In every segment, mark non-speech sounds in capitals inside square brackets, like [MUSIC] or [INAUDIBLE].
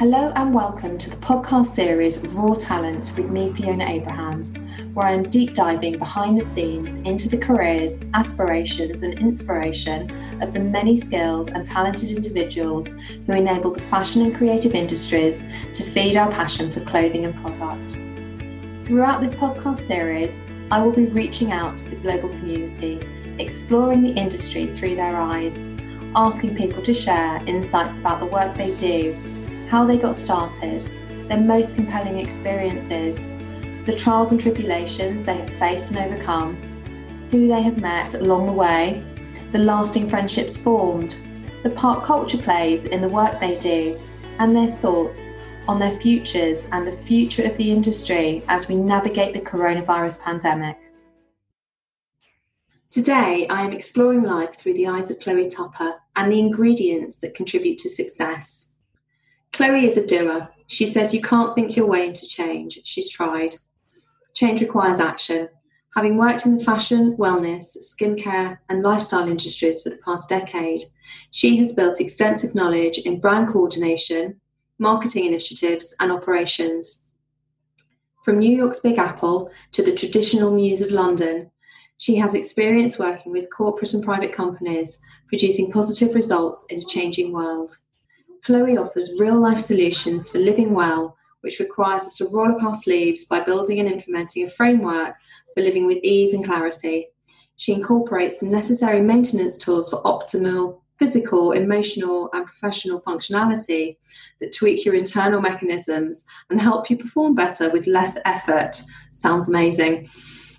Hello and welcome to the podcast series Raw Talent with me, Fiona Abrahams, where I'm deep diving behind the scenes into the careers, aspirations, and inspiration of the many skilled and talented individuals who enable the fashion and creative industries to feed our passion for clothing and product. Throughout this podcast series, I will be reaching out to the global community, exploring the industry through their eyes, asking people to share insights about the work they do how they got started, their most compelling experiences, the trials and tribulations they have faced and overcome, who they have met along the way, the lasting friendships formed, the part culture plays in the work they do, and their thoughts on their futures and the future of the industry as we navigate the coronavirus pandemic. Today, I am exploring life through the eyes of Chloe Tupper and the ingredients that contribute to success. Chloe is a doer. She says you can't think your way into change. She's tried. Change requires action. Having worked in the fashion, wellness, skincare, and lifestyle industries for the past decade, she has built extensive knowledge in brand coordination, marketing initiatives, and operations. From New York's Big Apple to the traditional Muse of London, she has experience working with corporate and private companies, producing positive results in a changing world. Chloe offers real life solutions for living well, which requires us to roll up our sleeves by building and implementing a framework for living with ease and clarity. She incorporates some necessary maintenance tools for optimal physical, emotional, and professional functionality that tweak your internal mechanisms and help you perform better with less effort. Sounds amazing.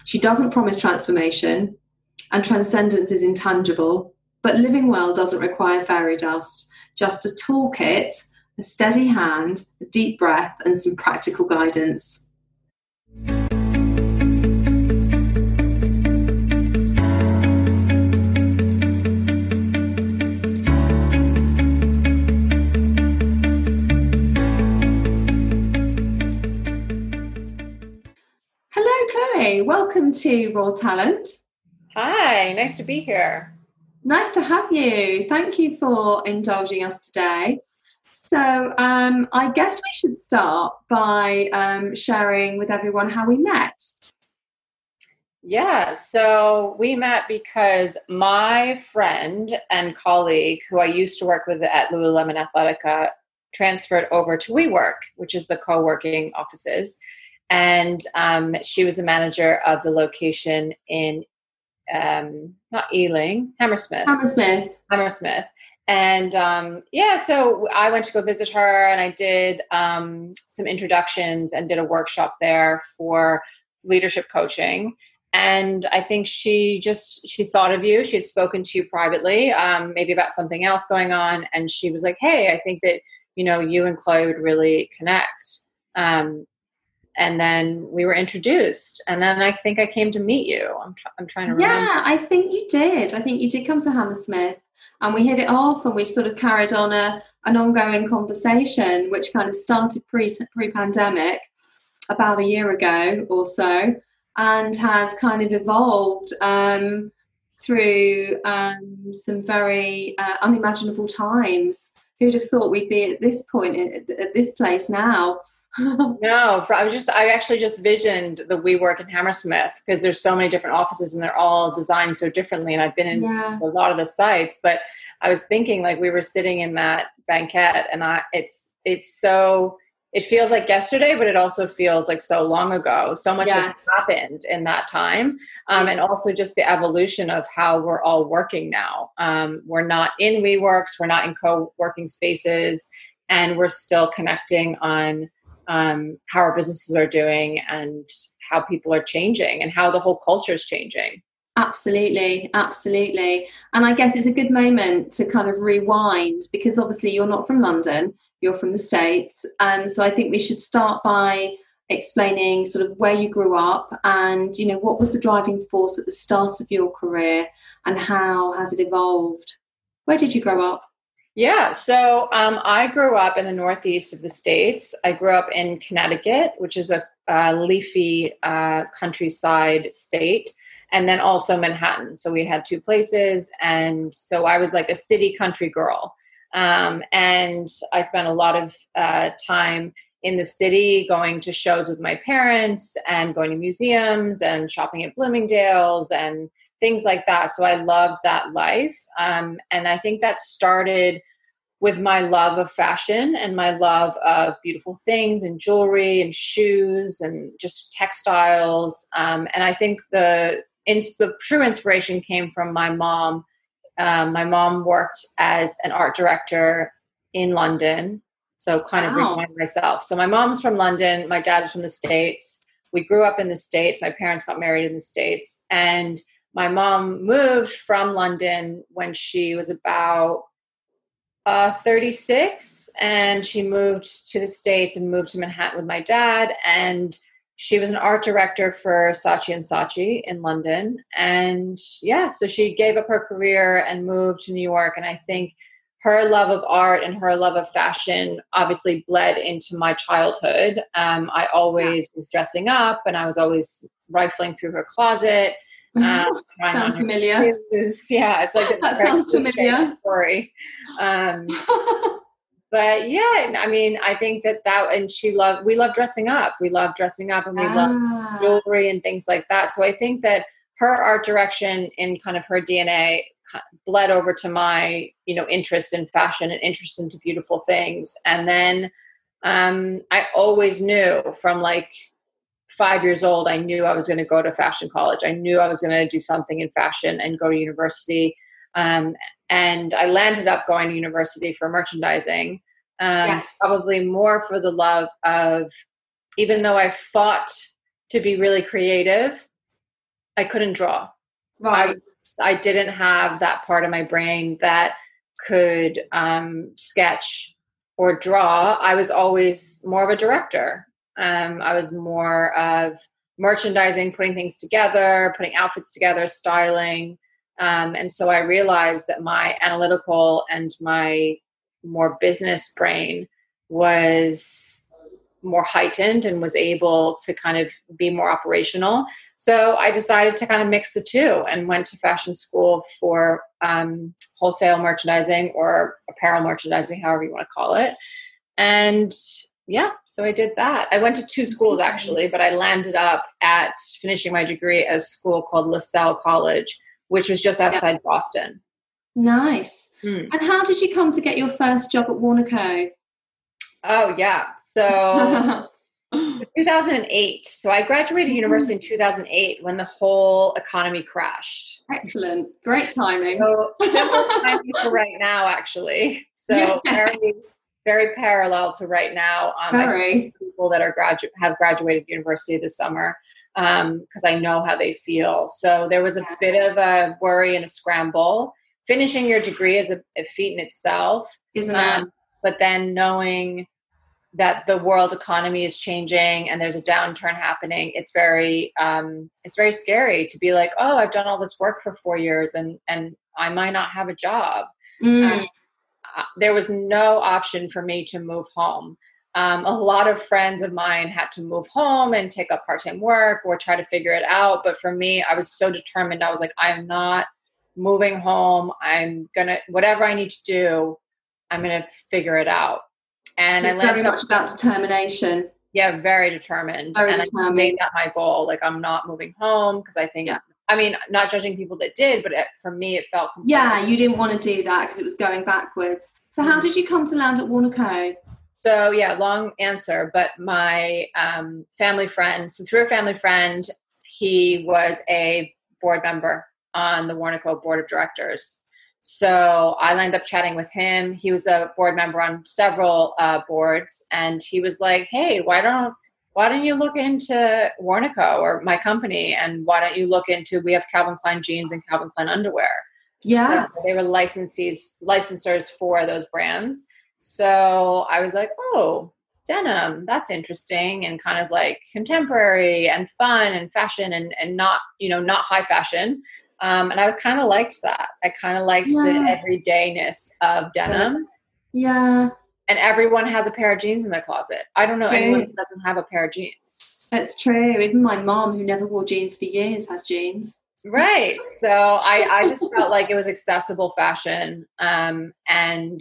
She doesn't promise transformation, and transcendence is intangible, but living well doesn't require fairy dust just a toolkit, a steady hand, a deep breath, and some practical guidance. Hello, Chloe. Welcome to Raw Talent. Hi, nice to be here. Nice to have you. Thank you for indulging us today. So, um, I guess we should start by um, sharing with everyone how we met. Yeah, so we met because my friend and colleague, who I used to work with at Lululemon Athletica, transferred over to WeWork, which is the co working offices. And um, she was the manager of the location in um, not Ealing, Hammersmith. Hammersmith. Hammersmith. And um, yeah, so I went to go visit her and I did um, some introductions and did a workshop there for leadership coaching. And I think she just she thought of you. She had spoken to you privately, um, maybe about something else going on, and she was like, "Hey, I think that you know you and Chloe would really connect." Um, and then we were introduced and then i think i came to meet you. I'm, tr- I'm trying to remember. Yeah i think you did. I think you did come to hammersmith and we hit it off and we've sort of carried on a an ongoing conversation which kind of started pre pre-pandemic about a year ago or so and has kind of evolved um, through um, some very uh, unimaginable times. Who'd have thought we'd be at this point at, at this place now [LAUGHS] no, for, I was just I actually just visioned the WeWork in Hammersmith because there's so many different offices and they're all designed so differently. And I've been in yeah. a lot of the sites, but I was thinking like we were sitting in that banquette, and I it's it's so it feels like yesterday, but it also feels like so long ago. So much yes. has happened in that time. Um, yes. And also just the evolution of how we're all working now. Um, we're not in WeWorks, we're not in co working spaces, and we're still connecting on um, how our businesses are doing and how people are changing and how the whole culture is changing. Absolutely, absolutely. And I guess it's a good moment to kind of rewind because obviously you're not from London, you're from the States. And so I think we should start by explaining sort of where you grew up and, you know, what was the driving force at the start of your career and how has it evolved? Where did you grow up? Yeah, so um, I grew up in the northeast of the states. I grew up in Connecticut, which is a, leafy uh, countryside state, and then also Manhattan. So we had two places, and so I was like a city country girl. Um, and I spent a lot of uh, time in the city going to shows with my parents and going to museums and shopping at Bloomingdale's and things like that. So I loved that life. Um, and I think that started with my love of fashion and my love of beautiful things and jewelry and shoes and just textiles. Um, and I think the, ins- the true inspiration came from my mom. Um, my mom worked as an art director in London so kind of wow. remind myself. So my mom's from London, my dad is from the States. We grew up in the States. My parents got married in the States. And my mom moved from London when she was about uh, 36 and she moved to the States and moved to Manhattan with my dad. And she was an art director for Saatchi and Saatchi in London. And yeah, so she gave up her career and moved to New York. And I think her love of art and her love of fashion obviously bled into my childhood. Um, I always was dressing up and I was always rifling through her closet. Um, [LAUGHS] sounds familiar. Yeah, it's like that sounds familiar. Story. Um, but yeah, I mean, I think that that and she loved. We love dressing up. We love dressing up, and we ah. love jewelry and things like that. So I think that her art direction in kind of her DNA bled over to my you know interest in fashion and interest into beautiful things and then um, i always knew from like five years old i knew i was going to go to fashion college i knew i was going to do something in fashion and go to university um, and i landed up going to university for merchandising um, yes. probably more for the love of even though i fought to be really creative i couldn't draw right. I, I didn't have that part of my brain that could um, sketch or draw. I was always more of a director. Um, I was more of merchandising, putting things together, putting outfits together, styling. Um, and so I realized that my analytical and my more business brain was more heightened and was able to kind of be more operational. So I decided to kind of mix the two and went to fashion school for um, wholesale merchandising or apparel merchandising, however you want to call it. And yeah, so I did that. I went to two schools actually, but I landed up at finishing my degree at a school called Lasell College, which was just outside Boston. Nice. Hmm. And how did you come to get your first job at Warnaco? Oh yeah. So, [LAUGHS] so 2008. So I graduated mm-hmm. university in 2008 when the whole economy crashed. Excellent. Great timing. So [LAUGHS] timing for right now, actually. So yeah. very, very parallel to right now. Um, very. people that are graduate have graduated university this summer because um, I know how they feel. So there was a yes. bit of a worry and a scramble. Finishing your degree is a, a feat in itself, isn't um, it? But then knowing that the world economy is changing and there's a downturn happening it's very um, it's very scary to be like oh i've done all this work for four years and and i might not have a job mm. um, there was no option for me to move home um, a lot of friends of mine had to move home and take up part-time work or try to figure it out but for me i was so determined i was like i'm not moving home i'm gonna whatever i need to do i'm gonna figure it out and You're I learned very much about determination. Yeah, very determined. Very and determined. I made that my goal. Like I'm not moving home because I think. Yeah. I mean, not judging people that did, but it, for me, it felt. Yeah, you didn't want to do that because it was going backwards. So, how mm-hmm. did you come to land at Warnaco? So, yeah, long answer, but my um, family friend, so through a family friend, he was a board member on the Warnaco board of directors. So I lined up chatting with him. He was a board member on several uh, boards, and he was like, "Hey, why don't why don't you look into Warnaco or my company, and why don't you look into we have Calvin Klein jeans and Calvin Klein underwear." Yeah, so they were licensees licensors for those brands. So I was like, "Oh, denim, that's interesting," and kind of like contemporary and fun and fashion and and not you know not high fashion. Um, and I kind of liked that. I kind of liked yeah. the everydayness of denim. Yeah. And everyone has a pair of jeans in their closet. I don't know true. anyone who doesn't have a pair of jeans. That's true. Even my mom, who never wore jeans for years, has jeans. Right. So I, I just felt like it was accessible fashion. Um, and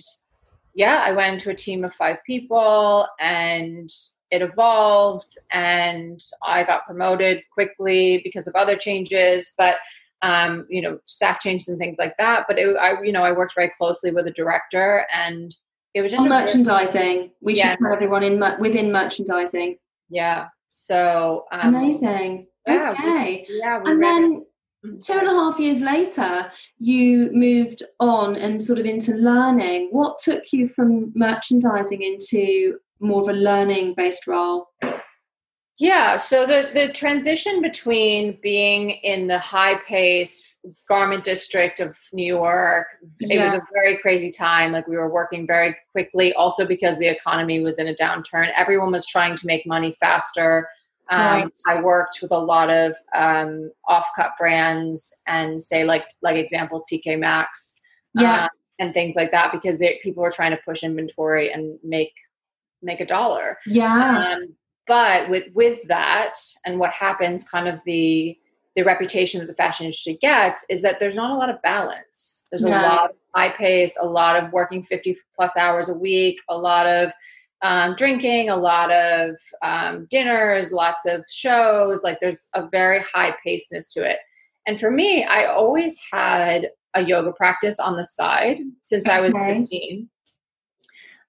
yeah, I went into a team of five people and it evolved and I got promoted quickly because of other changes, but um, you know, staff changes and things like that. But it, I, you know, I worked very closely with a director and it was just merchandising. We yeah. should put everyone in within merchandising. Yeah. So um, amazing. Yeah, okay. We, yeah. And then Mm-hmm. two and a half years later, you moved on and sort of into learning. What took you from merchandising into more of a learning based role? Yeah, so the, the transition between being in the high pace garment district of New York, yeah. it was a very crazy time. Like we were working very quickly, also because the economy was in a downturn. Everyone was trying to make money faster um, right. I worked with a lot of um, off-cut brands and say like like example TK Maxx, yeah, uh, and things like that because they, people were trying to push inventory and make make a dollar. Yeah. Um, but with with that and what happens, kind of the the reputation that the fashion industry gets is that there's not a lot of balance. There's yeah. a lot of high pace, a lot of working 50 plus hours a week, a lot of um, drinking, a lot of um, dinners, lots of shows. Like there's a very high paceness to it. And for me, I always had a yoga practice on the side since okay. I was 15.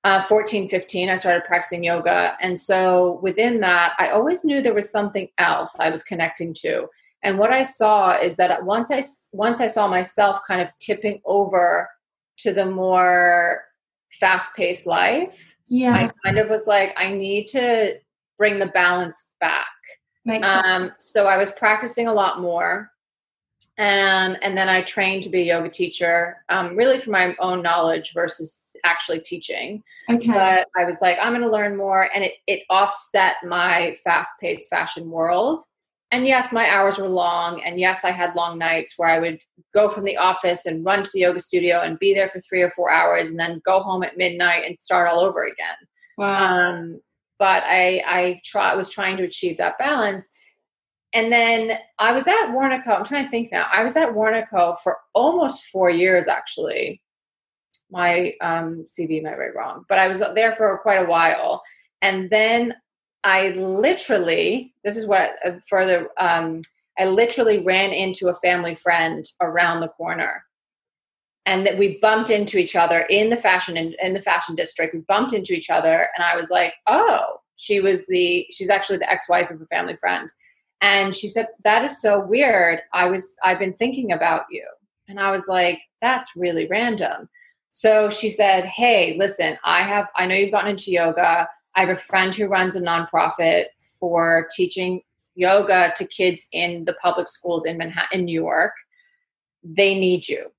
Uh, 14, 15, I started practicing yoga. And so within that, I always knew there was something else I was connecting to. And what I saw is that once I, once I saw myself kind of tipping over to the more fast paced life, yeah i kind of was like i need to bring the balance back um, so i was practicing a lot more um, and then i trained to be a yoga teacher um, really for my own knowledge versus actually teaching okay but i was like i'm going to learn more and it, it offset my fast-paced fashion world and yes, my hours were long. And yes, I had long nights where I would go from the office and run to the yoga studio and be there for three or four hours and then go home at midnight and start all over again. Wow. Um, but I, I try, was trying to achieve that balance. And then I was at Warnaco. I'm trying to think now. I was at Warnaco for almost four years, actually. My um, CV might be wrong, but I was there for quite a while. And then I literally, this is what uh, further, um, I literally ran into a family friend around the corner and that we bumped into each other in the fashion in, in, the fashion district we bumped into each other and i was like oh she was the she's actually the ex-wife of a family friend and she said that is so weird i was i've been thinking about you and i was like that's really random so she said hey listen i have i know you've gotten into yoga I have a friend who runs a nonprofit for teaching yoga to kids in the public schools in Manhattan, in New York. They need you.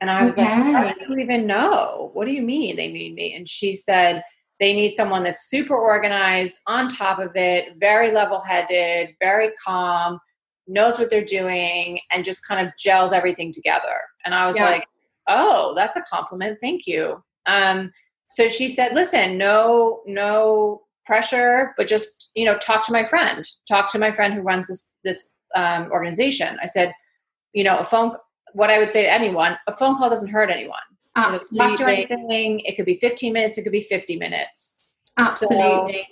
And I was okay. like, I don't even know. What do you mean they need me? And she said, they need someone that's super organized, on top of it, very level headed, very calm, knows what they're doing, and just kind of gels everything together. And I was yeah. like, oh, that's a compliment. Thank you. Um, so she said listen no no pressure but just you know talk to my friend talk to my friend who runs this this um, organization i said you know a phone what i would say to anyone a phone call doesn't hurt anyone absolutely you know, talk to anything it could be 15 minutes it could be 50 minutes absolutely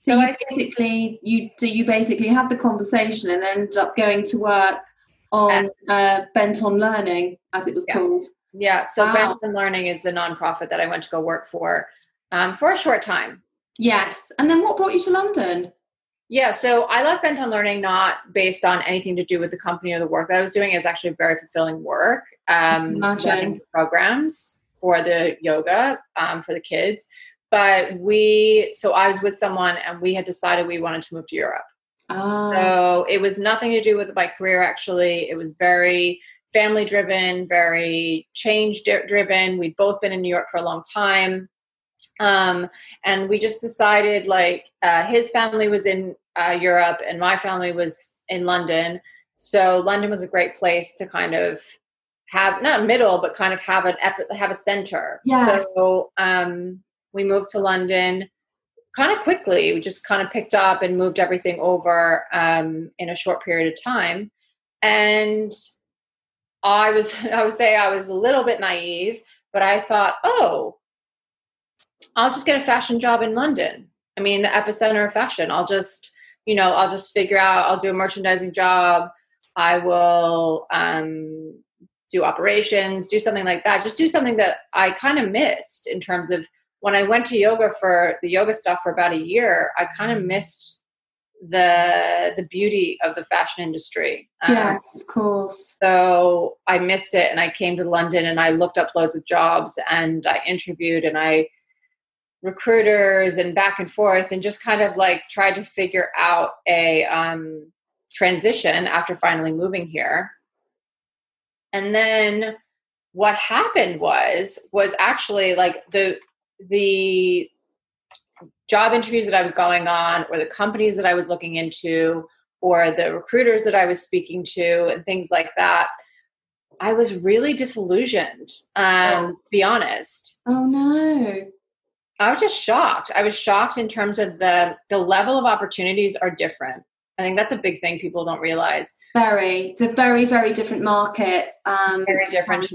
so, so you basically you do you basically have the conversation and end up going to work on uh, bent on learning as it was yeah. called yeah. So wow. Bent on Learning is the nonprofit that I went to go work for um, for a short time. Yes. And then what brought you to London? Yeah, so I left Bent on Learning not based on anything to do with the company or the work that I was doing. It was actually very fulfilling work. Um, programs for the yoga um, for the kids. But we, so I was with someone and we had decided we wanted to move to Europe. Oh. So it was nothing to do with my career, actually. It was very family driven, very change driven. We'd both been in New York for a long time. Um, and we just decided like uh, his family was in uh, Europe and my family was in London. So London was a great place to kind of have not middle, but kind of have an have a center. Yes. So um, we moved to London kind of quickly. We just kind of picked up and moved everything over um, in a short period of time. And I was, [LAUGHS] I would say I was a little bit naive, but I thought, oh, I'll just get a fashion job in London. I mean, the epicenter of fashion. I'll just, you know, I'll just figure out, I'll do a merchandising job. I will um, do operations, do something like that. Just do something that I kind of missed in terms of when I went to yoga for the yoga stuff for about a year, I kind of missed the the beauty of the fashion industry. Um, yes, of course. So I missed it, and I came to London and I looked up loads of jobs and I interviewed and I recruiters and back and forth and just kind of like tried to figure out a um, transition after finally moving here. And then what happened was was actually like the the job interviews that I was going on, or the companies that I was looking into, or the recruiters that I was speaking to, and things like that, I was really disillusioned. Um, oh. Be honest. Oh no. I was just shocked. I was shocked in terms of the the level of opportunities are different. I think that's a big thing people don't realize. Very, it's a very, very different market. Um, very different.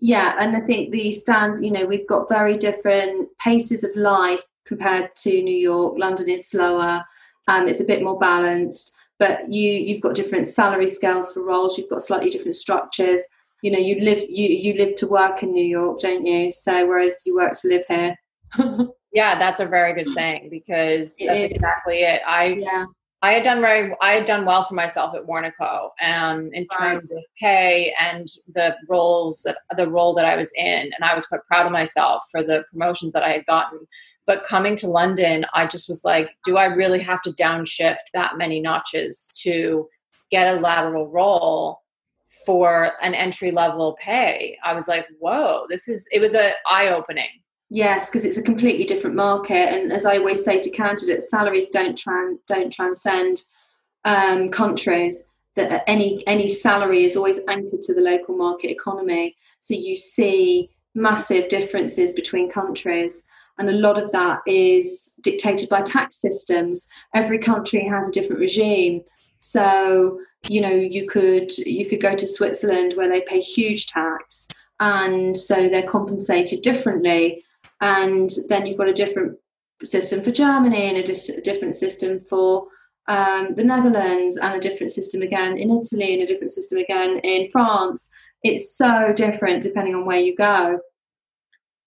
Yeah, and I think the stand, you know, we've got very different paces of life compared to New York. London is slower. Um, it's a bit more balanced, but you you've got different salary scales for roles. You've got slightly different structures. You know, you live you you live to work in New York, don't you? So whereas you work to live here. [LAUGHS] yeah, that's a very good saying because that's exactly it. I yeah. I had done very, I had done well for myself at Warnaco, um, in terms of pay and the roles that the role that I was in, and I was quite proud of myself for the promotions that I had gotten. But coming to London, I just was like, do I really have to downshift that many notches to get a lateral role for an entry level pay? I was like, whoa, this is. It was a eye opening Yes, because it's a completely different market, and as I always say to candidates, salaries don't tran- don't transcend um, countries. That any any salary is always anchored to the local market economy. So you see massive differences between countries, and a lot of that is dictated by tax systems. Every country has a different regime. So you know you could you could go to Switzerland where they pay huge tax, and so they're compensated differently and then you've got a different system for Germany and a, dis- different system for um, the Netherlands and a different system again in Italy and a different system again in France. It's so different depending on where you go.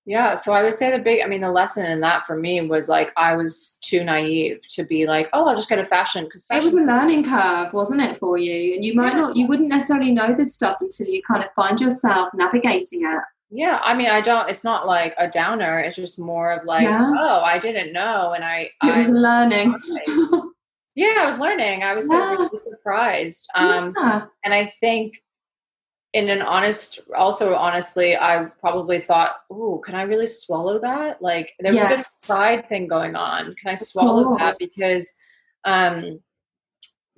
Yeah, so I would say the big, I mean, the lesson in that for me was like I was too naive to be like, oh, I'll just get a fashion because it was a learning curve, wasn't it, for you? And you might yeah. not, you wouldn't necessarily know this stuff until you kind of find yourself navigating it. Yeah, I mean, I don't. It's not like a downer. It's just more of like, yeah. oh, I didn't know, and I. It was learning. [LAUGHS] yeah, I was learning. I was yeah. so really surprised. Um, yeah. and I think, in an honest, also honestly, I probably thought, "Ooh, can I really swallow that?" Like, there was yes. a bit of pride thing going on. Can I swallow that? Because, um,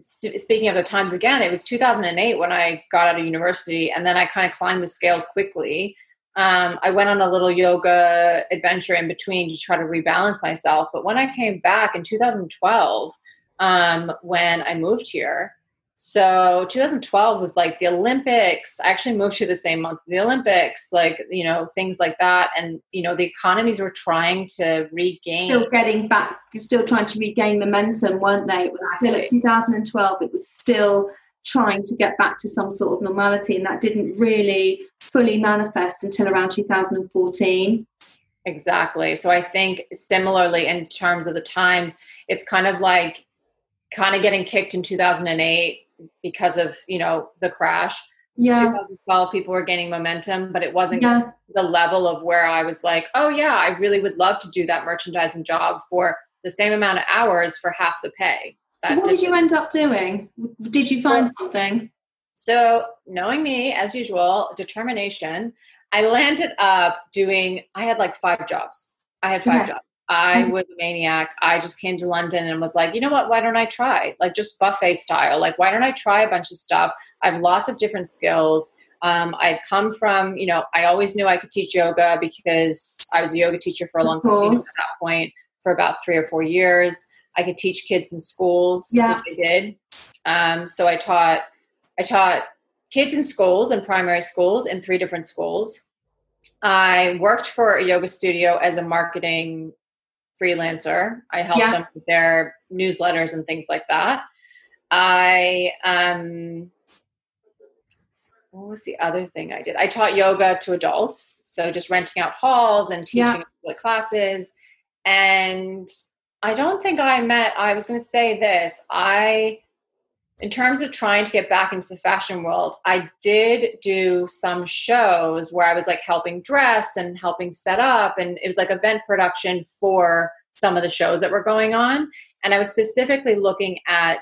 speaking of the times again, it was 2008 when I got out of university, and then I kind of climbed the scales quickly um, I went on a little yoga adventure in between to try to rebalance myself. But when I came back in 2012, um, when I moved here, so 2012 was like the Olympics. I actually moved to the same month, the Olympics, like, you know, things like that. And, you know, the economies were trying to regain. Still getting back, still trying to regain momentum, weren't they? It was exactly. still at 2012, it was still trying to get back to some sort of normality, and that didn't really fully manifest until around 2014. Exactly. So I think similarly in terms of the times, it's kind of like kind of getting kicked in 2008 because of you know the crash. Yeah. 2012, people were gaining momentum, but it wasn't yeah. the level of where I was like, oh yeah, I really would love to do that merchandising job for the same amount of hours for half the pay. So what did you end up doing? Did you find something? So, knowing me as usual, determination, I landed up doing, I had like five jobs. I had five jobs. I mm-hmm. was a maniac. I just came to London and was like, you know what? Why don't I try? Like, just buffet style. Like, why don't I try a bunch of stuff? I have lots of different skills. Um, I'd come from, you know, I always knew I could teach yoga because I was a yoga teacher for a long time at that point for about three or four years. I could teach kids in schools, yeah. which I did. Um, so I taught I taught kids in schools and primary schools in three different schools. I worked for a yoga studio as a marketing freelancer. I helped yeah. them with their newsletters and things like that. I um what was the other thing I did? I taught yoga to adults, so just renting out halls and teaching yeah. classes. And I don't think I met. I was going to say this. I in terms of trying to get back into the fashion world, I did do some shows where I was like helping dress and helping set up, and it was like event production for some of the shows that were going on. And I was specifically looking at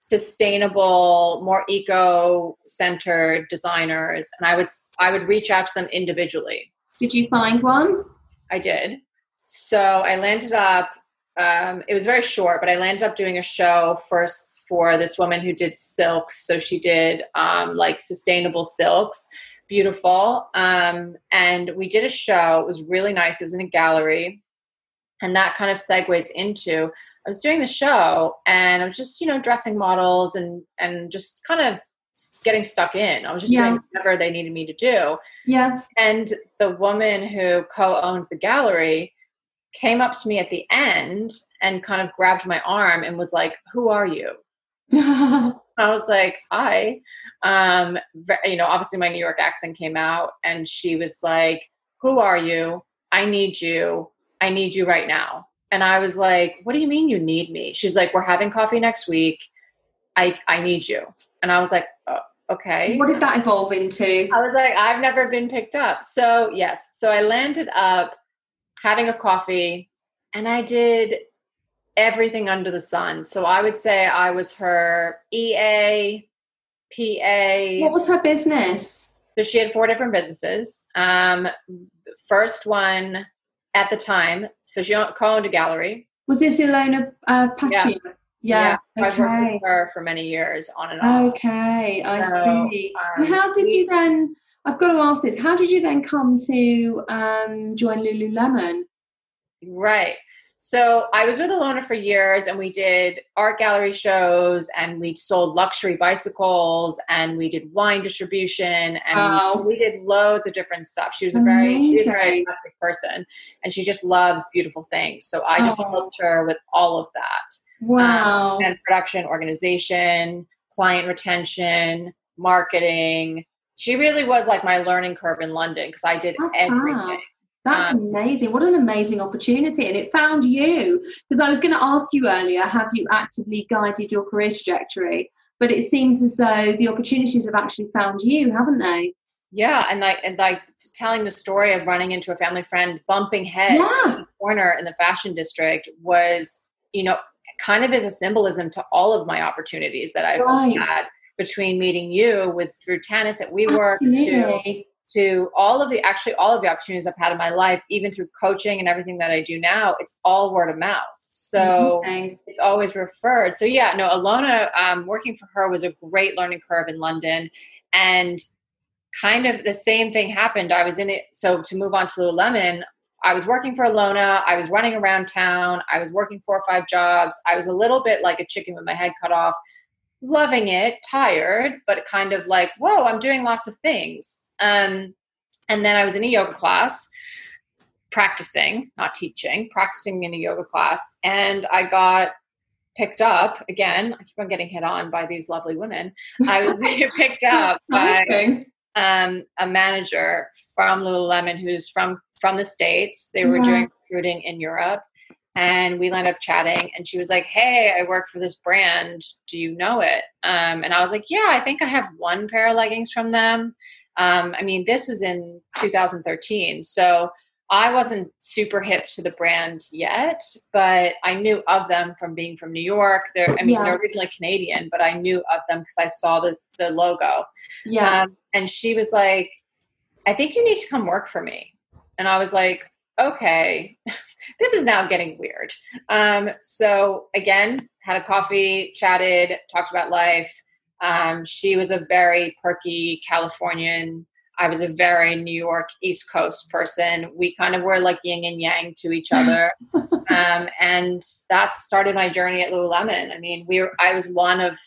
sustainable, more eco-centered designers, and I would I would reach out to them individually. Did you find one? I did. So I landed up um, it was very short, but I landed up doing a show first for this woman who did silks. So she did um, like sustainable silks, beautiful. Um, and we did a show. It was really nice. It was in a gallery, and that kind of segues into I was doing the show, and I was just you know dressing models and and just kind of getting stuck in. I was just yeah. doing whatever they needed me to do. Yeah. And the woman who co-owned the gallery came up to me at the end and kind of grabbed my arm and was like, Who are you? [LAUGHS] I was like, Hi. Um, you know, obviously my New York accent came out, and she was like, Who are you? I need you. I need you right now. And I was like, What do you mean you need me? She's like, We're having coffee next week. I, I need you. And I was like, oh, okay. What did that evolve into? I was like, I've never been picked up. So, yes. So I landed up having a coffee, and I did everything under the sun. So I would say I was her EA, PA. What was her business? So she had four different businesses. Um, the first one at the time, so she co-owned a gallery. Was this Ilona uh, Pachi? Yeah. Yeah, yeah. Okay. I've worked with her for many years, on and off. Okay, I so, see. Um, how did you then? I've got to ask this. How did you then come to um, join Lululemon? Right. So I was with Ilona for years and we did art gallery shows and we sold luxury bicycles and we did wine distribution and we did loads of different stuff. She was a very she was a very eclectic person and she just loves beautiful things. So I just oh. helped her with all of that. Wow. Um, and production, organization, client retention, marketing, she really was like my learning curve in London because I did everything. That's um, amazing. What an amazing opportunity. And it found you. Because I was going to ask you earlier have you actively guided your career trajectory? But it seems as though the opportunities have actually found you, haven't they? Yeah, and like and like telling the story of running into a family friend, bumping heads yeah. in the corner in the fashion district was, you know, kind of as a symbolism to all of my opportunities that I've right. had between meeting you with through tennis at WeWork to to all of the actually all of the opportunities I've had in my life, even through coaching and everything that I do now, it's all word of mouth. So okay. it's always referred. So yeah, no, Ilona, um, working for her was a great learning curve in London, and kind of the same thing happened. I was in it. So to move on to Lululemon, I was working for Ilona. I was running around town. I was working four or five jobs. I was a little bit like a chicken with my head cut off loving it, tired, but kind of like, whoa, I'm doing lots of things. Um, and then I was in a yoga class, practicing, not teaching, practicing in a yoga class. And I got picked up again. I keep on getting hit on by these lovely women. I was [LAUGHS] [LAUGHS] picked up by um, a manager from Lululemon who's from from the states. They were doing recruiting in Europe, and we ended up chatting and she was like hey i work for this brand. Do you know it? Um, and i was like yeah i think i have one pair of leggings from them. Um, i mean this was in 2013 so i wasn't super hip to the brand yet but i knew of them from being from new york. They're i mean yeah. they're originally canadian but i knew of them because i saw the, the logo. Yeah. Um, and she was like i think you need to come work for me. And i was like okay [LAUGHS] this is now getting weird. Um, so again, had a coffee, chatted, talked about life. Um, she was a very perky Californian. I was a very New York East Coast person. We kind of were like yin and yang to each other, [LAUGHS] um, and that started my journey at Lululemon. I mean, we were, I was one of,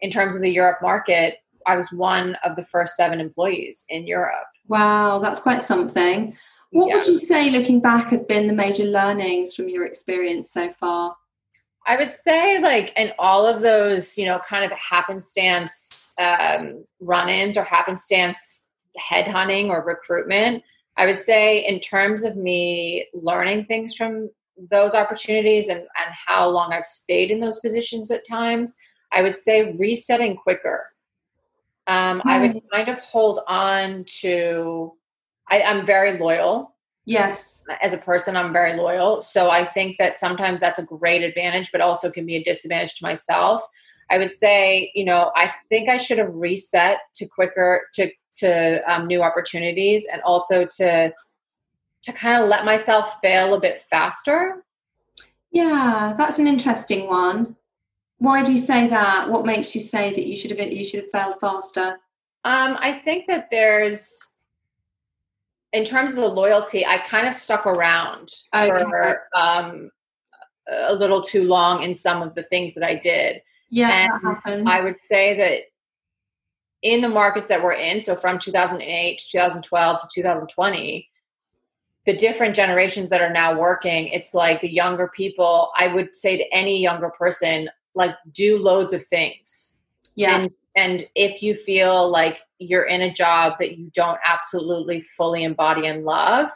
in terms of the Europe market, I was one of the first seven employees in Europe. Wow, that's quite something. What yeah. would you say, looking back, have been the major learnings from your experience so far? I would say, like, in all of those, you know, kind of happenstance um, run ins or happenstance headhunting or recruitment, I would say, in terms of me learning things from those opportunities and, and how long I've stayed in those positions at times, I would say resetting quicker. Um, I would kind of hold on to, I, I'm very loyal. Yes. As a person, I'm very loyal. So I think that sometimes that's a great advantage, but also can be a disadvantage to myself. I would say, you know, I think I should have reset to quicker, to to um, new opportunities and also to to kind of let myself fail a bit faster yeah that's an interesting one why do you say that what makes you say that you should have you should have failed faster um, i think that there's in terms of the loyalty i kind of stuck around for um, a little too long in some of the things that i did yeah and that happens. i would say that in the markets that we're in, so from 2008 to 2012 to 2020, the different generations that are now working, it's like the younger people, I would say to any younger person, like do loads of things. Yeah. And, and if you feel like you're in a job that you don't absolutely fully embody and love,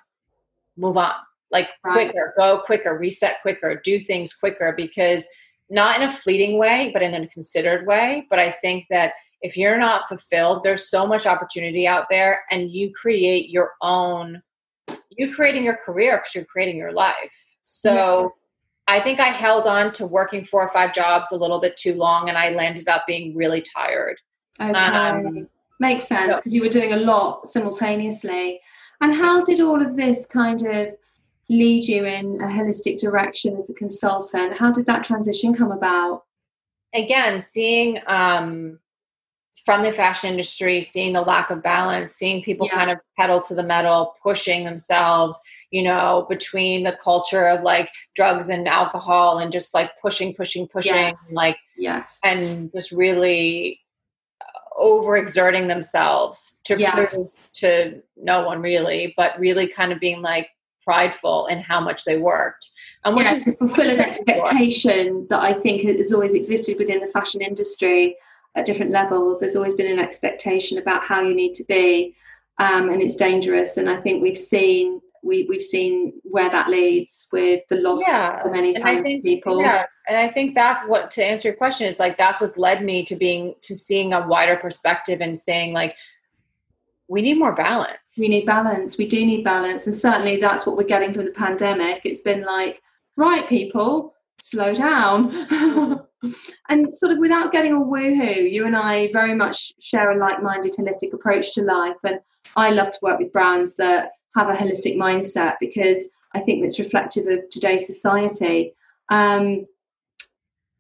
move on. Like right. quicker, go quicker, reset quicker, do things quicker because not in a fleeting way, but in a considered way. But I think that if you're not fulfilled, there's so much opportunity out there, and you create your own. You creating your career because you're creating your life. So. I think I held on to working four or five jobs a little bit too long, and I landed up being really tired. Okay, um, makes sense because you were doing a lot simultaneously. And how did all of this kind of lead you in a holistic direction as a consultant? How did that transition come about? Again, seeing um, from the fashion industry, seeing the lack of balance, seeing people yeah. kind of pedal to the metal, pushing themselves, you know, between the culture of like drugs and alcohol and just like pushing, pushing, pushing, yes. like, yes, and just really overexerting themselves to yes. prove to no one really, but really kind of being like prideful in how much they worked. And which yes, is to fulfill an expectation that I think has always existed within the fashion industry at different levels. There's always been an expectation about how you need to be, um, and it's dangerous. And I think we've seen we we've seen where that leads with the loss yeah. of many talented people. Yes, and I think that's what to answer your question is like that's what's led me to being to seeing a wider perspective and saying like we need more balance. We need balance. We do need balance, and certainly that's what we're getting from the pandemic. It's been like, right, people, slow down. [LAUGHS] and sort of without getting all woohoo, you and I very much share a like minded holistic approach to life. And I love to work with brands that have a holistic mindset because I think that's reflective of today's society. Um,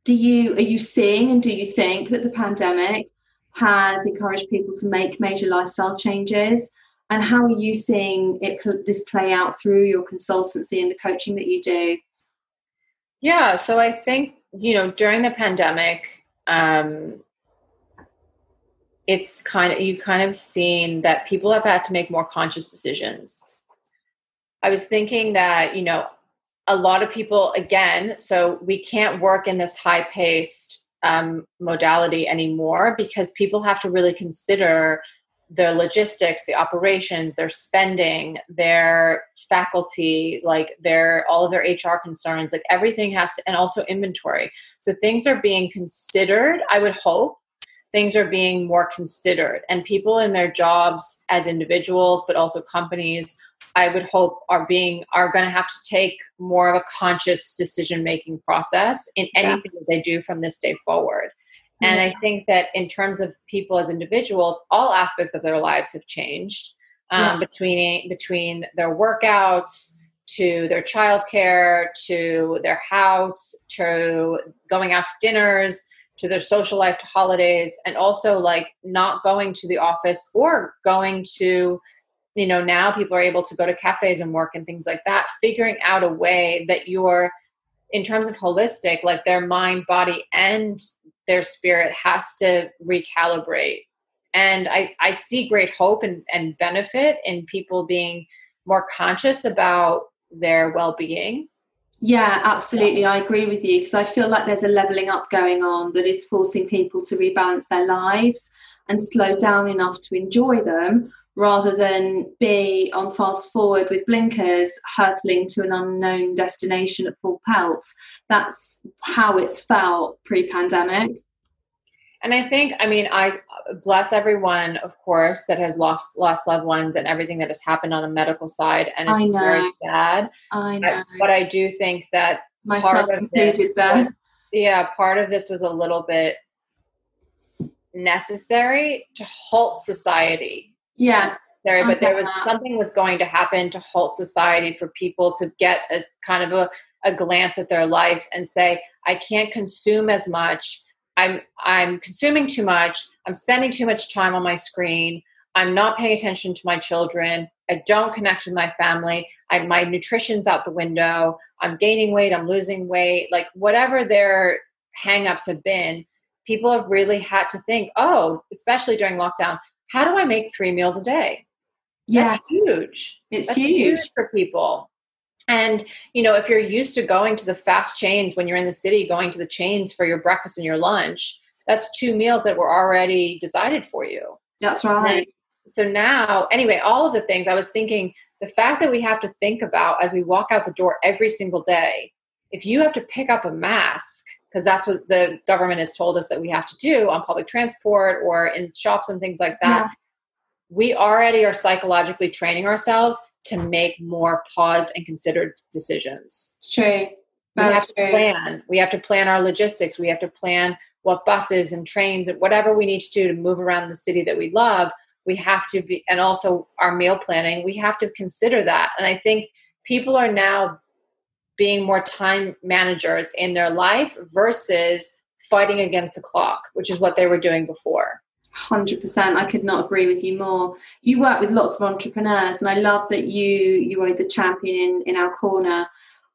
do you are you seeing and do you think that the pandemic has encouraged people to make major lifestyle changes? And how are you seeing it this play out through your consultancy and the coaching that you do? Yeah, so I think you know, during the pandemic, um, it's kind of you kind of seen that people have had to make more conscious decisions. I was thinking that you know a lot of people again, so we can't work in this high paced um, modality anymore because people have to really consider their logistics, the operations, their spending, their faculty, like their all of their HR concerns, like everything has to, and also inventory. So things are being considered. I would hope things are being more considered, and people in their jobs as individuals, but also companies, I would hope are being are going to have to take more of a conscious decision making process in anything yeah. that they do from this day forward. And I think that in terms of people as individuals, all aspects of their lives have changed um, yeah. between between their workouts to their childcare to their house to going out to dinners to their social life to holidays and also like not going to the office or going to you know now people are able to go to cafes and work and things like that figuring out a way that you're in terms of holistic like their mind body and their spirit has to recalibrate And I, I see great hope and, and benefit in people being more conscious about their well being. Yeah, absolutely. I agree with you because I feel like there's a leveling up going on that is forcing people to rebalance their lives and slow down enough to enjoy them rather than be on fast forward with blinkers hurtling to an unknown destination at full pelt. That's how it's felt pre pandemic. And I think, I mean, I bless everyone, of course, that has lost lost loved ones and everything that has happened on a medical side, and it's very sad. I know. But, but I do think that myself part of. This, yeah, part of this was a little bit necessary to halt society. Yeah. Sorry, but there was uh-huh. something was going to happen to halt society for people to get a kind of a, a glance at their life and say, I can't consume as much I'm I'm consuming too much. I'm spending too much time on my screen. I'm not paying attention to my children. I don't connect with my family. I, my nutrition's out the window. I'm gaining weight. I'm losing weight. Like whatever their hangups have been, people have really had to think. Oh, especially during lockdown, how do I make three meals a day? That's yes. huge. It's huge. huge for people. And, you know, if you're used to going to the fast chains when you're in the city, going to the chains for your breakfast and your lunch, that's two meals that were already decided for you. That's right. And so now, anyway, all of the things I was thinking, the fact that we have to think about as we walk out the door every single day, if you have to pick up a mask, because that's what the government has told us that we have to do on public transport or in shops and things like that. Yeah. We already are psychologically training ourselves to make more paused and considered decisions. It's true. we have to plan. We have to plan our logistics. We have to plan what buses and trains and whatever we need to do to move around the city that we love. We have to be, and also our meal planning, we have to consider that. And I think people are now being more time managers in their life versus fighting against the clock, which is what they were doing before. 100% i could not agree with you more. You work with lots of entrepreneurs and i love that you you are the champion in, in our corner.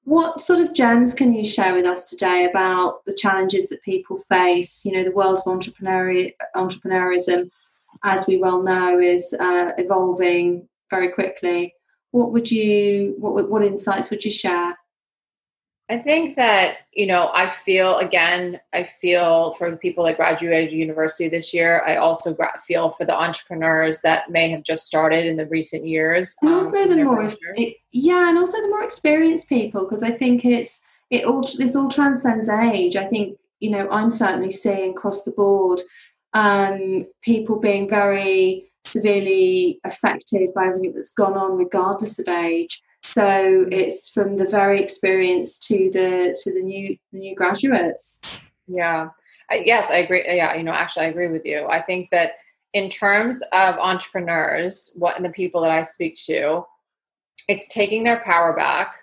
What sort of gems can you share with us today about the challenges that people face? You know the world of entrepreneurial entrepreneurism as we well know is uh, evolving very quickly. What would you what what insights would you share I think that, you know, I feel again, I feel for the people that graduated university this year. I also gra- feel for the entrepreneurs that may have just started in the recent years. And also um, the more, it, yeah, and also the more experienced people, because I think it's, it all, this all transcends age. I think, you know, I'm certainly seeing across the board um, people being very severely affected by everything that's gone on, regardless of age. So it's from the very experienced to the to the new the new graduates. Yeah. I, yes, I agree. Yeah, you know, actually, I agree with you. I think that in terms of entrepreneurs, what and the people that I speak to, it's taking their power back.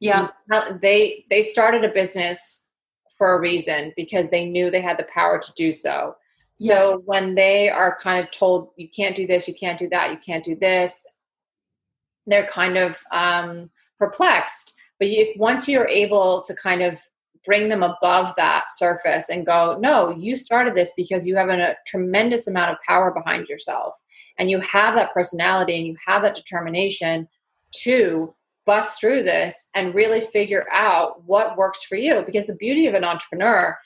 Yeah, they they started a business for a reason because they knew they had the power to do so. Yeah. So when they are kind of told you can't do this, you can't do that, you can't do this, they're kind of um, perplexed. But if once you're able to kind of bring them above that surface and go, no, you started this because you have a tremendous amount of power behind yourself, and you have that personality and you have that determination to bust through this and really figure out what works for you. Because the beauty of an entrepreneur,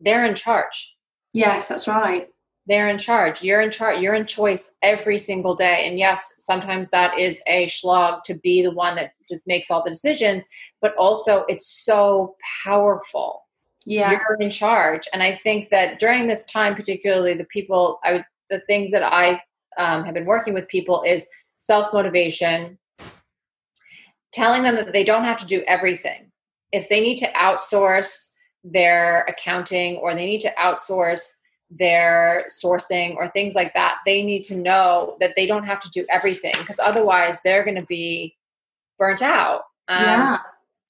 they're in charge. Yes, that's right they're in charge. You're in charge. You're in choice every single day. And yes, sometimes that is a slog to be the one that just makes all the decisions, but also it's so powerful. Yeah. You're in charge. And I think that during this time, particularly the people, I, the things that I um, have been working with people is self motivation, telling them that they don't have to do everything. If they need to outsource their accounting or they need to outsource their sourcing or things like that, they need to know that they don't have to do everything because otherwise they're going to be burnt out. Um, yeah.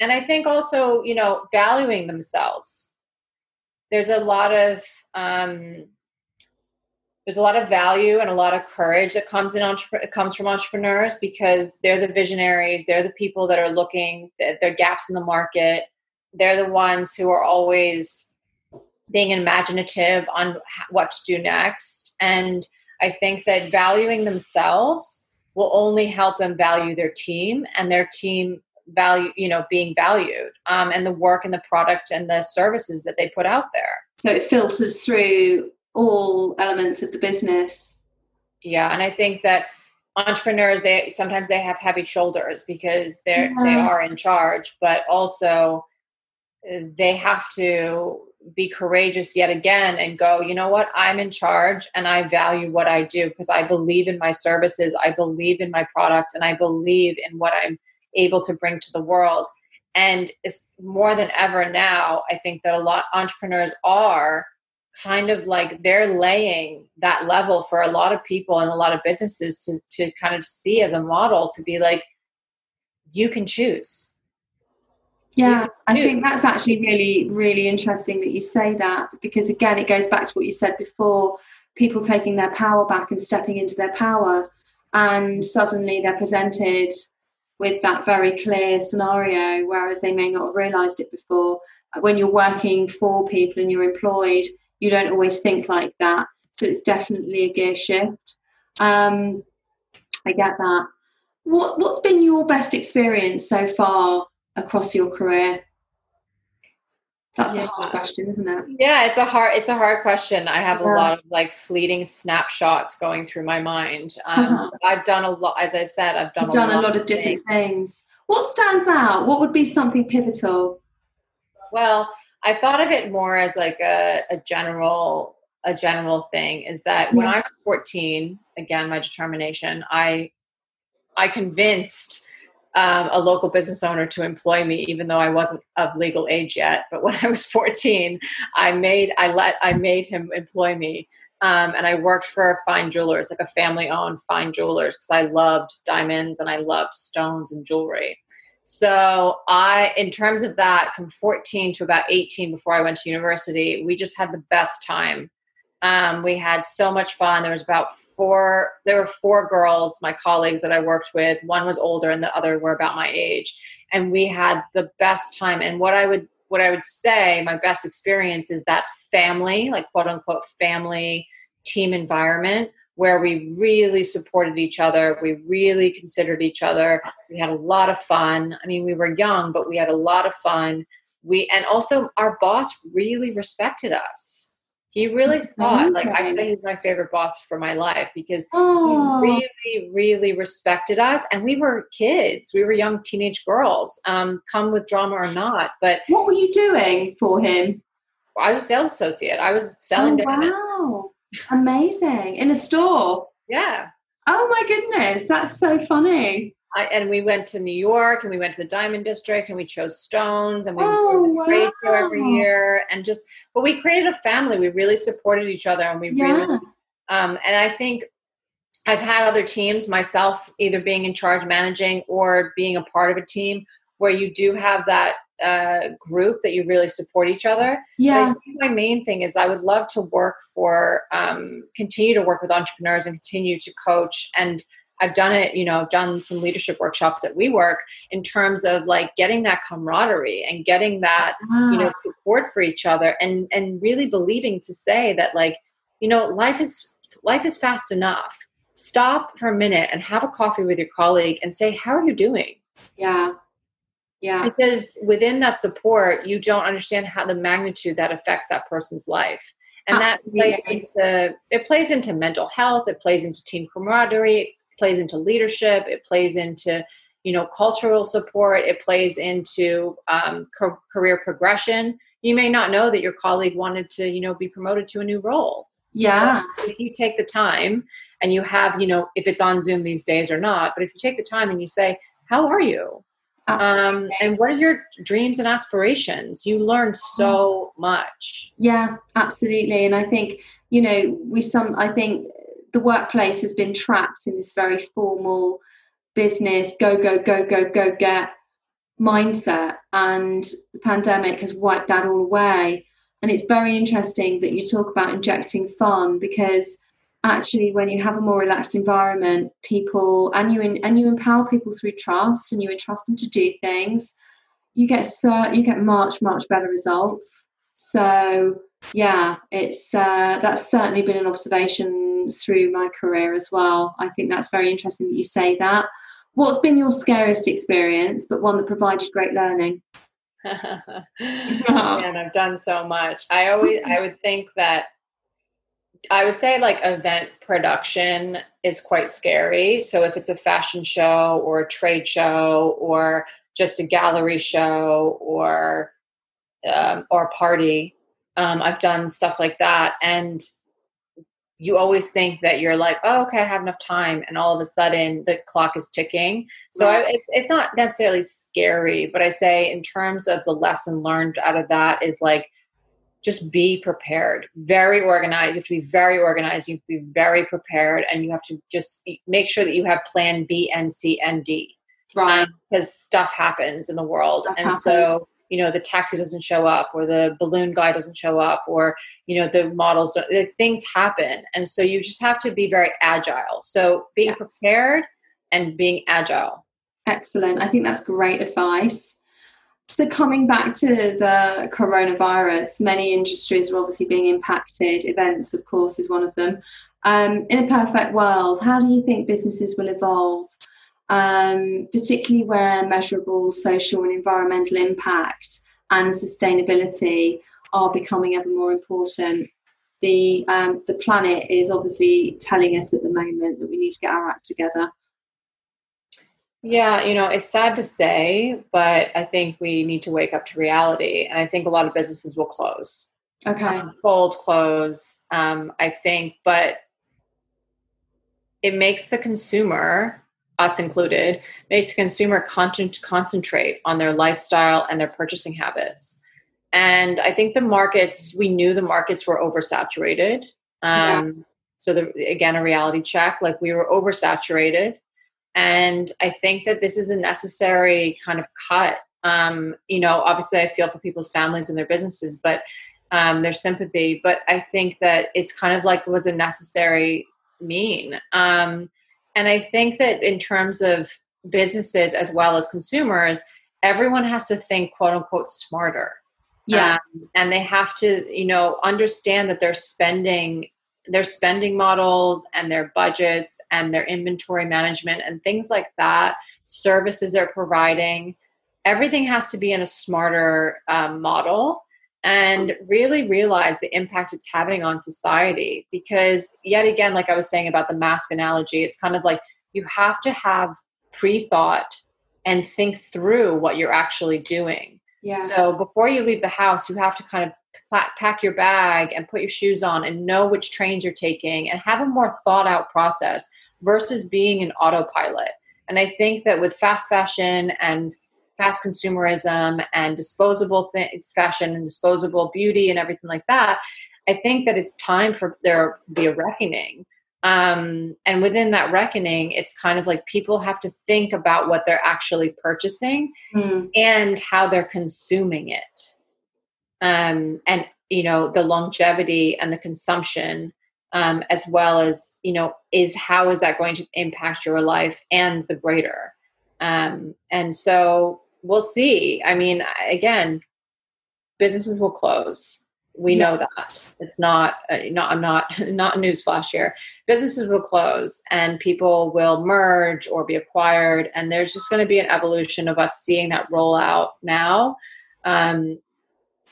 And I think also, you know, valuing themselves. There's a lot of um, there's a lot of value and a lot of courage that comes in entre- comes from entrepreneurs because they're the visionaries. They're the people that are looking. at their gaps in the market. They're the ones who are always being imaginative on what to do next. And I think that valuing themselves will only help them value their team and their team value, you know, being valued um, and the work and the product and the services that they put out there. So it filters through all elements of the business. Yeah, and I think that entrepreneurs they sometimes they have heavy shoulders because they're yeah. they are in charge, but also uh, they have to be courageous yet again and go, you know what, I'm in charge and I value what I do because I believe in my services, I believe in my product, and I believe in what I'm able to bring to the world. And it's more than ever now, I think that a lot of entrepreneurs are kind of like they're laying that level for a lot of people and a lot of businesses to, to kind of see as a model to be like, you can choose yeah, I think that's actually really, really interesting that you say that because, again, it goes back to what you said before people taking their power back and stepping into their power. And suddenly they're presented with that very clear scenario, whereas they may not have realized it before. When you're working for people and you're employed, you don't always think like that. So it's definitely a gear shift. Um, I get that. What, what's been your best experience so far across your career? That's yeah. a hard question, isn't it? Yeah, it's a hard it's a hard question. I have yeah. a lot of like fleeting snapshots going through my mind. Um, uh-huh. I've done a lot, as I've said, I've done, a, done lot a lot of different things. things. What stands out? What would be something pivotal? Well, I thought of it more as like a, a general a general thing. Is that yeah. when I was fourteen, again, my determination, I I convinced um, a local business owner to employ me, even though I wasn't of legal age yet. But [LAUGHS] when I was 14, I made I let I made him employ me, um, and I worked for a fine jewelers, like a family-owned fine jewelers, because I loved diamonds and I loved stones and jewelry. So I, in terms of that, from 14 to about 18, before I went to university, we just had the best time um, we had so much fun. There was about four. There were four girls, my colleagues that I worked with. One was older, and the other were about my age, and we had the best time. And what I would what I would say, my best experience is that family, like quote unquote family team environment where we really supported each other. We really considered each other. We had a lot of fun. I mean, we were young, but we had a lot of fun. We and also our boss really respected us he really thought like i said he's my favorite boss for my life because oh. he really really respected us. And we were kids. We were young teenage girls um, come with drama or not but what were you doing for him? I was a sales associate. I was selling oh, wow. Amazing. In a store? Yeah. Oh my goodness. That's so funny I, and we went to New York and we went to the Diamond District and we chose stones and we oh, wow. trade show every year and just but we created a family. We really supported each other and we yeah. really um, and I think I've had other teams, myself either being in charge managing or being a part of a team where you do have that uh, group that you really support each other. Yeah. my main thing is I would love to work for, um, continue to work with entrepreneurs and continue to coach and I've done it, you know, I've done some leadership workshops at WeWork in terms of like getting that camaraderie and getting that, you know, ah. support for each other and and really believing to say that like, you know, life is life is fast enough. Stop for a minute and have a coffee with your colleague and say, "How are you doing?" Yeah. Yeah. Because within that support, you don't understand how the magnitude that affects that person's life. And Absolutely. that plays into it plays into mental health, it plays into team camaraderie, plays into leadership it plays into you know cultural support it plays into um, co- career progression. You may not know that your colleague wanted to you know be promoted to a new role. Yeah. If you take the time and you have you know if it's on zoom these days or not but if you take the time and you say how are you? Um, and what are your dreams and aspirations? You learn so much. Yeah absolutely. And i think you know we some i think the workplace has been trapped in this very formal business go go go go go get mindset and the pandemic has wiped that all away. And it's very interesting that you talk about injecting fun because actually when you have a more relaxed environment people and you in, and you empower people through trust and you entrust them to do things you get so you get much much better results. So Yeah, it's uh, that's certainly been an observation through my career as well. I think that's very interesting that you say that. What's been your scariest experience, but one that provided great learning? [LAUGHS] [LAUGHS] and I've done so much. I always I would think that I would say like event production is quite scary. So if it's a fashion show or a trade show or just a gallery show or um, or a party, um, I've done stuff like that, and you always think that you're like, oh, okay, I have enough time, and all of a sudden the clock is ticking. So I, it, it's not necessarily scary, but I say in terms of the lesson learned out of that is like just be prepared. Very organized. You have to be very organized. You have to be very prepared and you have to just make sure that you have plan b and c and d right. because um, stuff happens in the world. Stuff and happens. so you know the taxi doesn't show up or the balloon guy doesn't show up or you know the models like, things happen and so you just have to be very agile so being yes. prepared and being agile excellent i think that's great advice so, coming back to the coronavirus, many industries are obviously being impacted. Events, of course, is one of them. Um, in a perfect world, how do you think businesses will evolve, um, particularly where measurable social and environmental impact and sustainability are becoming ever more important? The um, the planet is obviously telling us at the moment that we need to get our act together. Yeah, you know, it's sad to say, but I think we need to wake up to reality. And I think a lot of businesses will close. Okay. Um, fold, close. Um, I think, but it makes the consumer, us included, makes the consumer con- concentrate on their lifestyle and their purchasing habits. And I think the markets, we knew the markets were oversaturated. Um, yeah. So, the, again, a reality check like we were oversaturated and I think that this is a necessary kind of cut. Um, you know, obviously, I feel for people's families and their businesses, but um, their sympathy. But I think that it's kind of like was a necessary mean. Um, and I think that in terms of businesses as well as consumers, everyone has to think quote unquote smarter. Yeah. Um, and they have to, you know, understand that they're spending their spending models and their budgets and their inventory management and things like that, services they're providing. Everything has to be in a smarter um, model and really realize the impact it's having on society. Because, yet again, like I was saying about the mask analogy, it's kind of like you have to have pre thought and think through what you're actually doing. Yes. So before you leave the house, you have to kind of pack your bag and put your shoes on and know which trains you're taking and have a more thought out process versus being an autopilot. And I think that with fast fashion and fast consumerism and disposable things, fashion and disposable beauty and everything like that, I think that it's time for there to be a reckoning. Um, and within that reckoning, it's kind of like people have to think about what they're actually purchasing mm. and how they're consuming it um, and you know the longevity and the consumption um, as well as you know is how is that going to impact your life and the greater um, and so we'll see. I mean again businesses will close. We yeah. know that. It's not uh, not i'm not [LAUGHS] not a newsflash here. Businesses will close and people will merge or be acquired and there's just going to be an evolution of us seeing that roll out now. Um,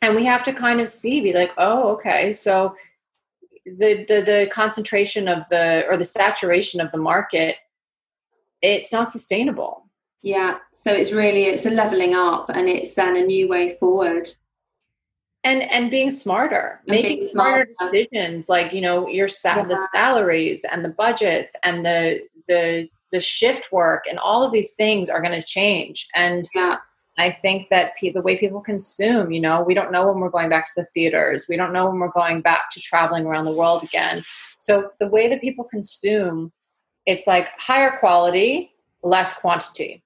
and we have to kind of see be like oh okay so the, the the concentration of the or the saturation of the market it's not sustainable yeah so it's really it's a leveling up and it's then a new way forward and and being smarter and making being smarter, smarter decisions like you know your sa- yeah. the salaries and the budgets and the the the shift work and all of these things are going to change and yeah I think that pe- the way people consume, you know, we don't know when we're going back to the theaters. We don't know when we're going back to traveling around the world again. So the way that people consume, it's like higher quality, less quantity.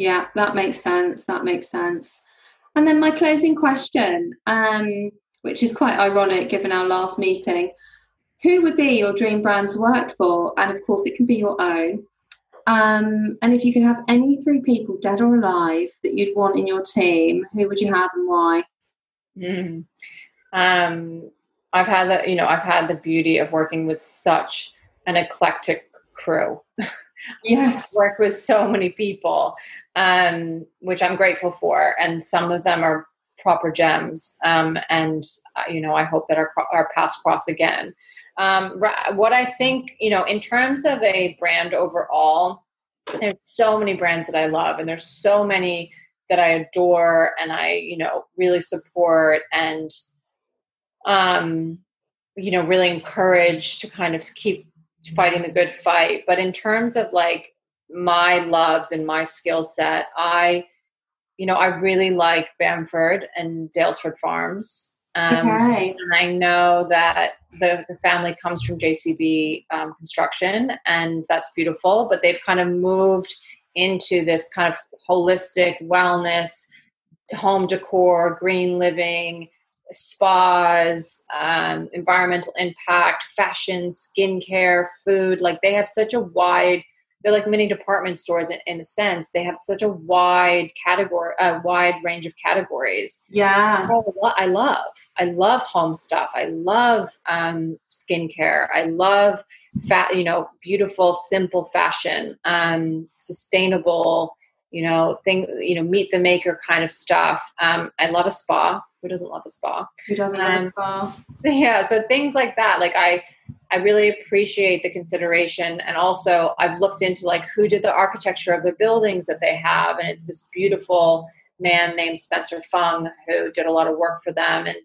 Yeah, that makes sense. That makes sense. And then my closing question, um, which is quite ironic given our last meeting. Who would be your dream brand to work for? And of course, it can be your own. Um, and if you could have any three people, dead or alive, that you'd want in your team, who would you have and why? Mm. Um, I've had the you know I've had the beauty of working with such an eclectic crew. [LAUGHS] Yes, worked with so many people, um, which I'm grateful for, and some of them are proper gems. Um, and uh, you know, I hope that our our paths cross again. Um, what I think, you know, in terms of a brand overall, there's so many brands that I love, and there's so many that I adore, and I, you know, really support and um, you know, really encourage to kind of keep fighting the good fight. But in terms of like my loves and my skill set, I, you know, I really like Bamford and Daylesford Farms. Um, okay. And I know that the, the, family comes from JCB um, construction, and that's beautiful. But they've kind of moved into this kind of holistic wellness, home decor, green living, spas, um, environmental impact, fashion, skincare, food. Like they have such a wide, they're like mini department stores in, in a sense. They have such a wide category, a wide range of categories. Yeah. I love, I love home stuff. I love um, skincare. I love fat, you know, beautiful, simple fashion, um, sustainable, you know, thing, you know, meet the maker kind of stuff. Um, I love a spa who doesn't love a spa? Who doesn't um, love a spa? [LAUGHS] Yeah, so things like that. Like I I really appreciate the consideration and also I've looked into like who did the architecture of the buildings that they have and it's this beautiful man named Spencer Fung who did a lot of work for them and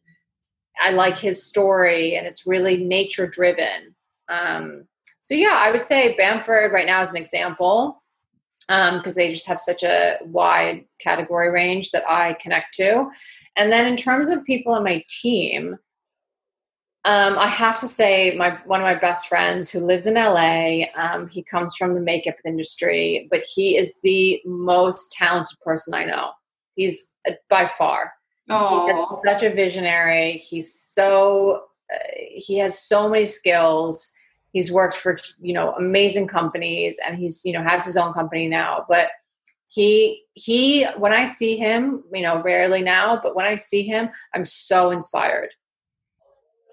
I like his story and it's really nature driven. Um, so yeah, I would say Bamford right now is an example because um, they just have such a wide category range that I connect to. And then in terms of people on my team, um, I have to say, my one of my best friends who lives in LA. Um, he comes from the makeup industry, but he is the most talented person I know. He's uh, by far. Aww. He's such a visionary. He's so uh, he has so many skills. He's worked for you know amazing companies, and he's you know has his own company now. But he he when i see him you know rarely now but when i see him i'm so inspired.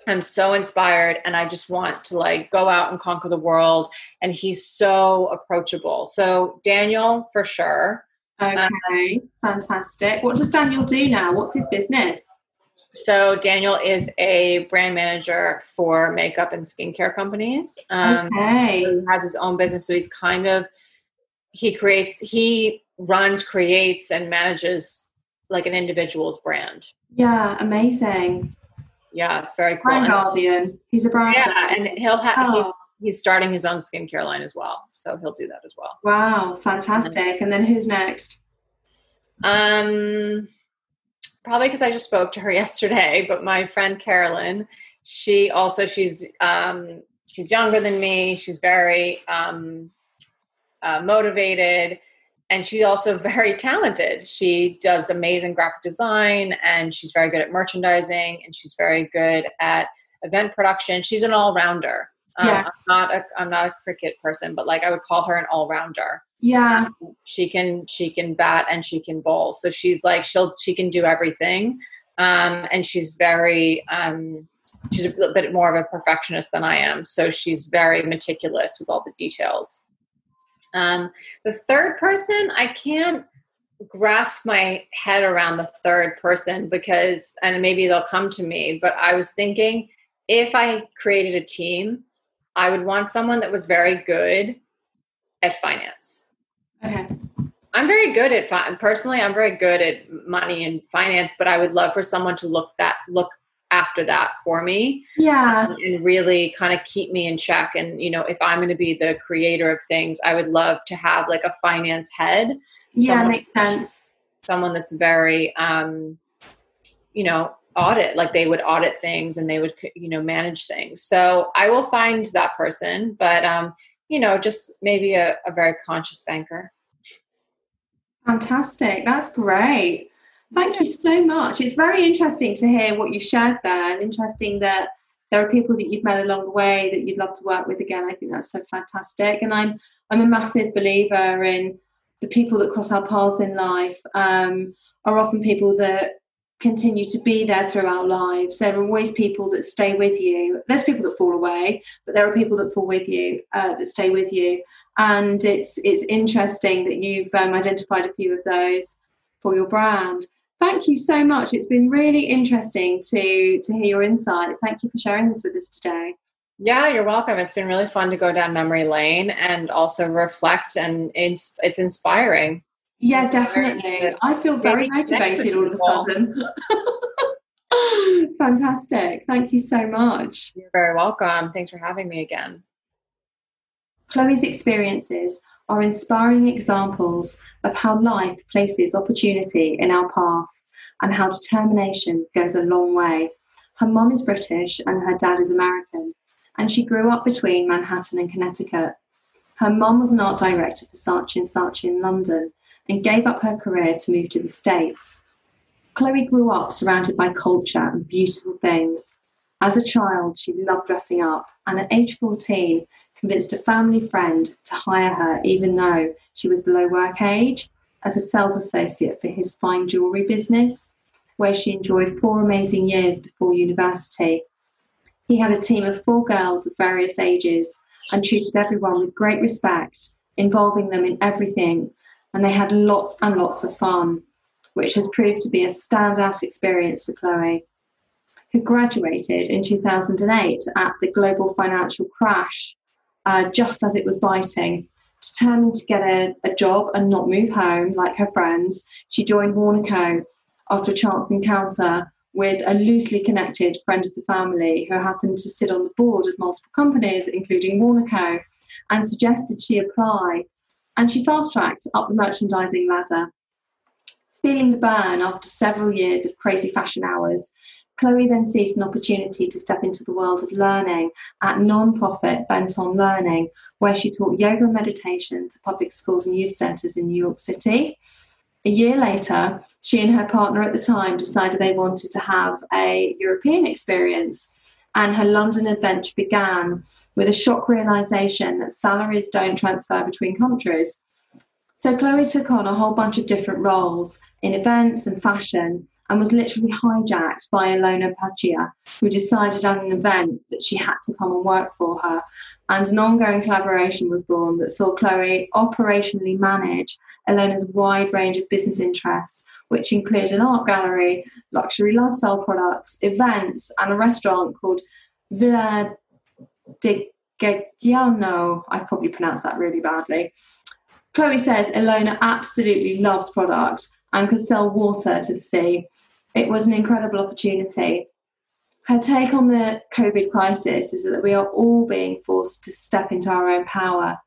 I'm so inspired and i just want to like go out and conquer the world and he's so approachable. So daniel for sure. Okay um, fantastic. What does daniel do now? What's his business so Daniel is a brand manager for makeup and skincare companies. Um, okay. he has his own business, so he's kind of he creates he runs, creates, and manages like an individual's brand. Yeah, amazing. Yeah, it's very cool. Brand guardian. He's a brand. Yeah, guardian. and he'll have. Oh. He, he's starting his own skincare line as well, so he'll do that as well. Wow, fantastic! And then who's next? Um, probably because I just spoke to her [LAUGHS] yesterday. But my friend Carolyn, she also she's um she's younger than me. She's very um uh, motivated and she's also [LAUGHS] very talented. She does amazing graphic design and she's very good at merchandising and she's very good at event production. She's an all rounder. Um, yes. I'm not a I'm not a cricket person, but like I would call her an all rounder. Yeah. Um, she can she can bat and she can bowl. So she's like she'll she can do everything. Um, and she's very um, she's a bit more of a perfectionist than I am. So she's very meticulous with all the details. Um, the third person, I can't grasp my head around the third person because, and maybe they'll come to me, but I was thinking if I created a team, I would want someone that was very good at finance. Okay. I'm very good at fi- personally. I'm very good at money and finance, but I would love for someone to look that look after that for me. Yeah. Um, and really kind of keep me in check. And, you know, if I'm going to be the creator of things, I would love to have like a finance head. Yeah, makes sense. Someone that's very, um, you know, audit, like they would audit things and they would, you know, manage things. So I will find that person, but, um, you know, just maybe a, a very conscious banker. Fantastic. That's great. Thank you so much. It's very interesting to hear what you shared there, and interesting that there are people that you've met along the way that you'd love to work with again. I think that's so fantastic, and I'm I'm a massive believer in the people that cross our paths in life um, are often people that continue to be there through our lives. There are always people that stay with you. There's people that fall away, but there are people that fall with you, uh, that stay with you. And it's it's interesting that you've um, identified a few of those for your brand. Thank you so much. It's been really interesting to to hear your insights. Thank you for sharing this with us today. Yeah, you're welcome. It's been really fun to go down memory lane and also reflect, and it's it's inspiring. Yeah, definitely. I feel very motivated all of a sudden. [LAUGHS] Fantastic. Thank you so much. You're very welcome. Thanks for having me again. Chloe's experiences are inspiring examples of how life places opportunity in our path and how determination goes a long way. Her mom is British and her dad is American, and she grew up between Manhattan and Connecticut. Her mom was an art director for Saatchi and Saatchi in London and gave up her career to move to the States. Chloe grew up surrounded by culture and beautiful things. As a child, she loved dressing up, and at age 14, convinced a family friend to hire her, even though she was below work age, as a sales associate for his fine jewellery business, where she enjoyed four amazing years before university. He had a team of four girls of various ages and treated everyone with great respect, involving them in everything and they had lots and lots of fun, which has proved to be a standout experience for Chloe, who graduated in 2008 at the global financial crash uh, just as it was biting. Determined to get a, a job and not move home like her friends, she joined Warnaco after a chance encounter with a loosely connected friend of the family who happened to sit on the board of multiple companies, including Warnaco, and suggested she apply and she fast tracked up the merchandising ladder. Feeling the burn after several years of crazy fashion hours, Chloe then seized an opportunity to step into the world of learning at non-profit Bent on Learning, where she taught yoga and meditation to public schools and youth centres in New York City. A year later, she and her partner at the time decided they wanted to have a European experience and her London adventure began with a shock realization that salaries don't transfer between countries. So Chloe took on a whole bunch of different roles in events and fashion and was literally hijacked by Ilona Paggia, who decided at an event that she had to come and work for her. And an ongoing collaboration was born that saw Chloe operationally manage Ilona's wide range of business interests, which include an art gallery, luxury lifestyle products, events, and a restaurant called Villa de Gaggiano. I've probably pronounced that really badly. Chloe says Ilona absolutely loves product and could sell water to the sea. It was an incredible opportunity. Her take on the COVID crisis is that we are all being forced to step into our own power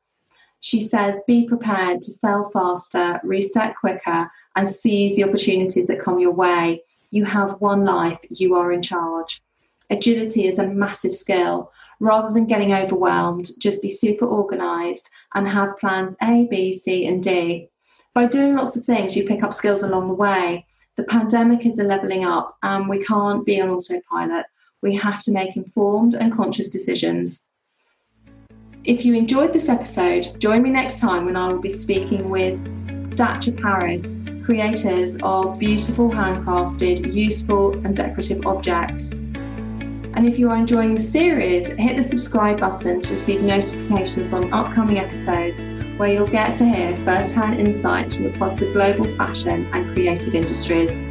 she says, be prepared to fail faster, reset quicker, and seize the opportunities that come your way. You have one life, you are in charge. Agility is a massive skill. Rather than getting overwhelmed, just be super organized and have plans A, B, C, and D. By doing lots of things, you pick up skills along the way. The pandemic is a leveling up, and we can't be on autopilot. We have to make informed and conscious decisions. If you enjoyed this episode, join me next time when I will be speaking with Datcha Paris, creators of beautiful handcrafted, useful, and decorative objects. And if you are enjoying the series, hit the subscribe button to receive notifications on upcoming episodes where you'll get to hear first hand insights from across the global fashion and creative industries.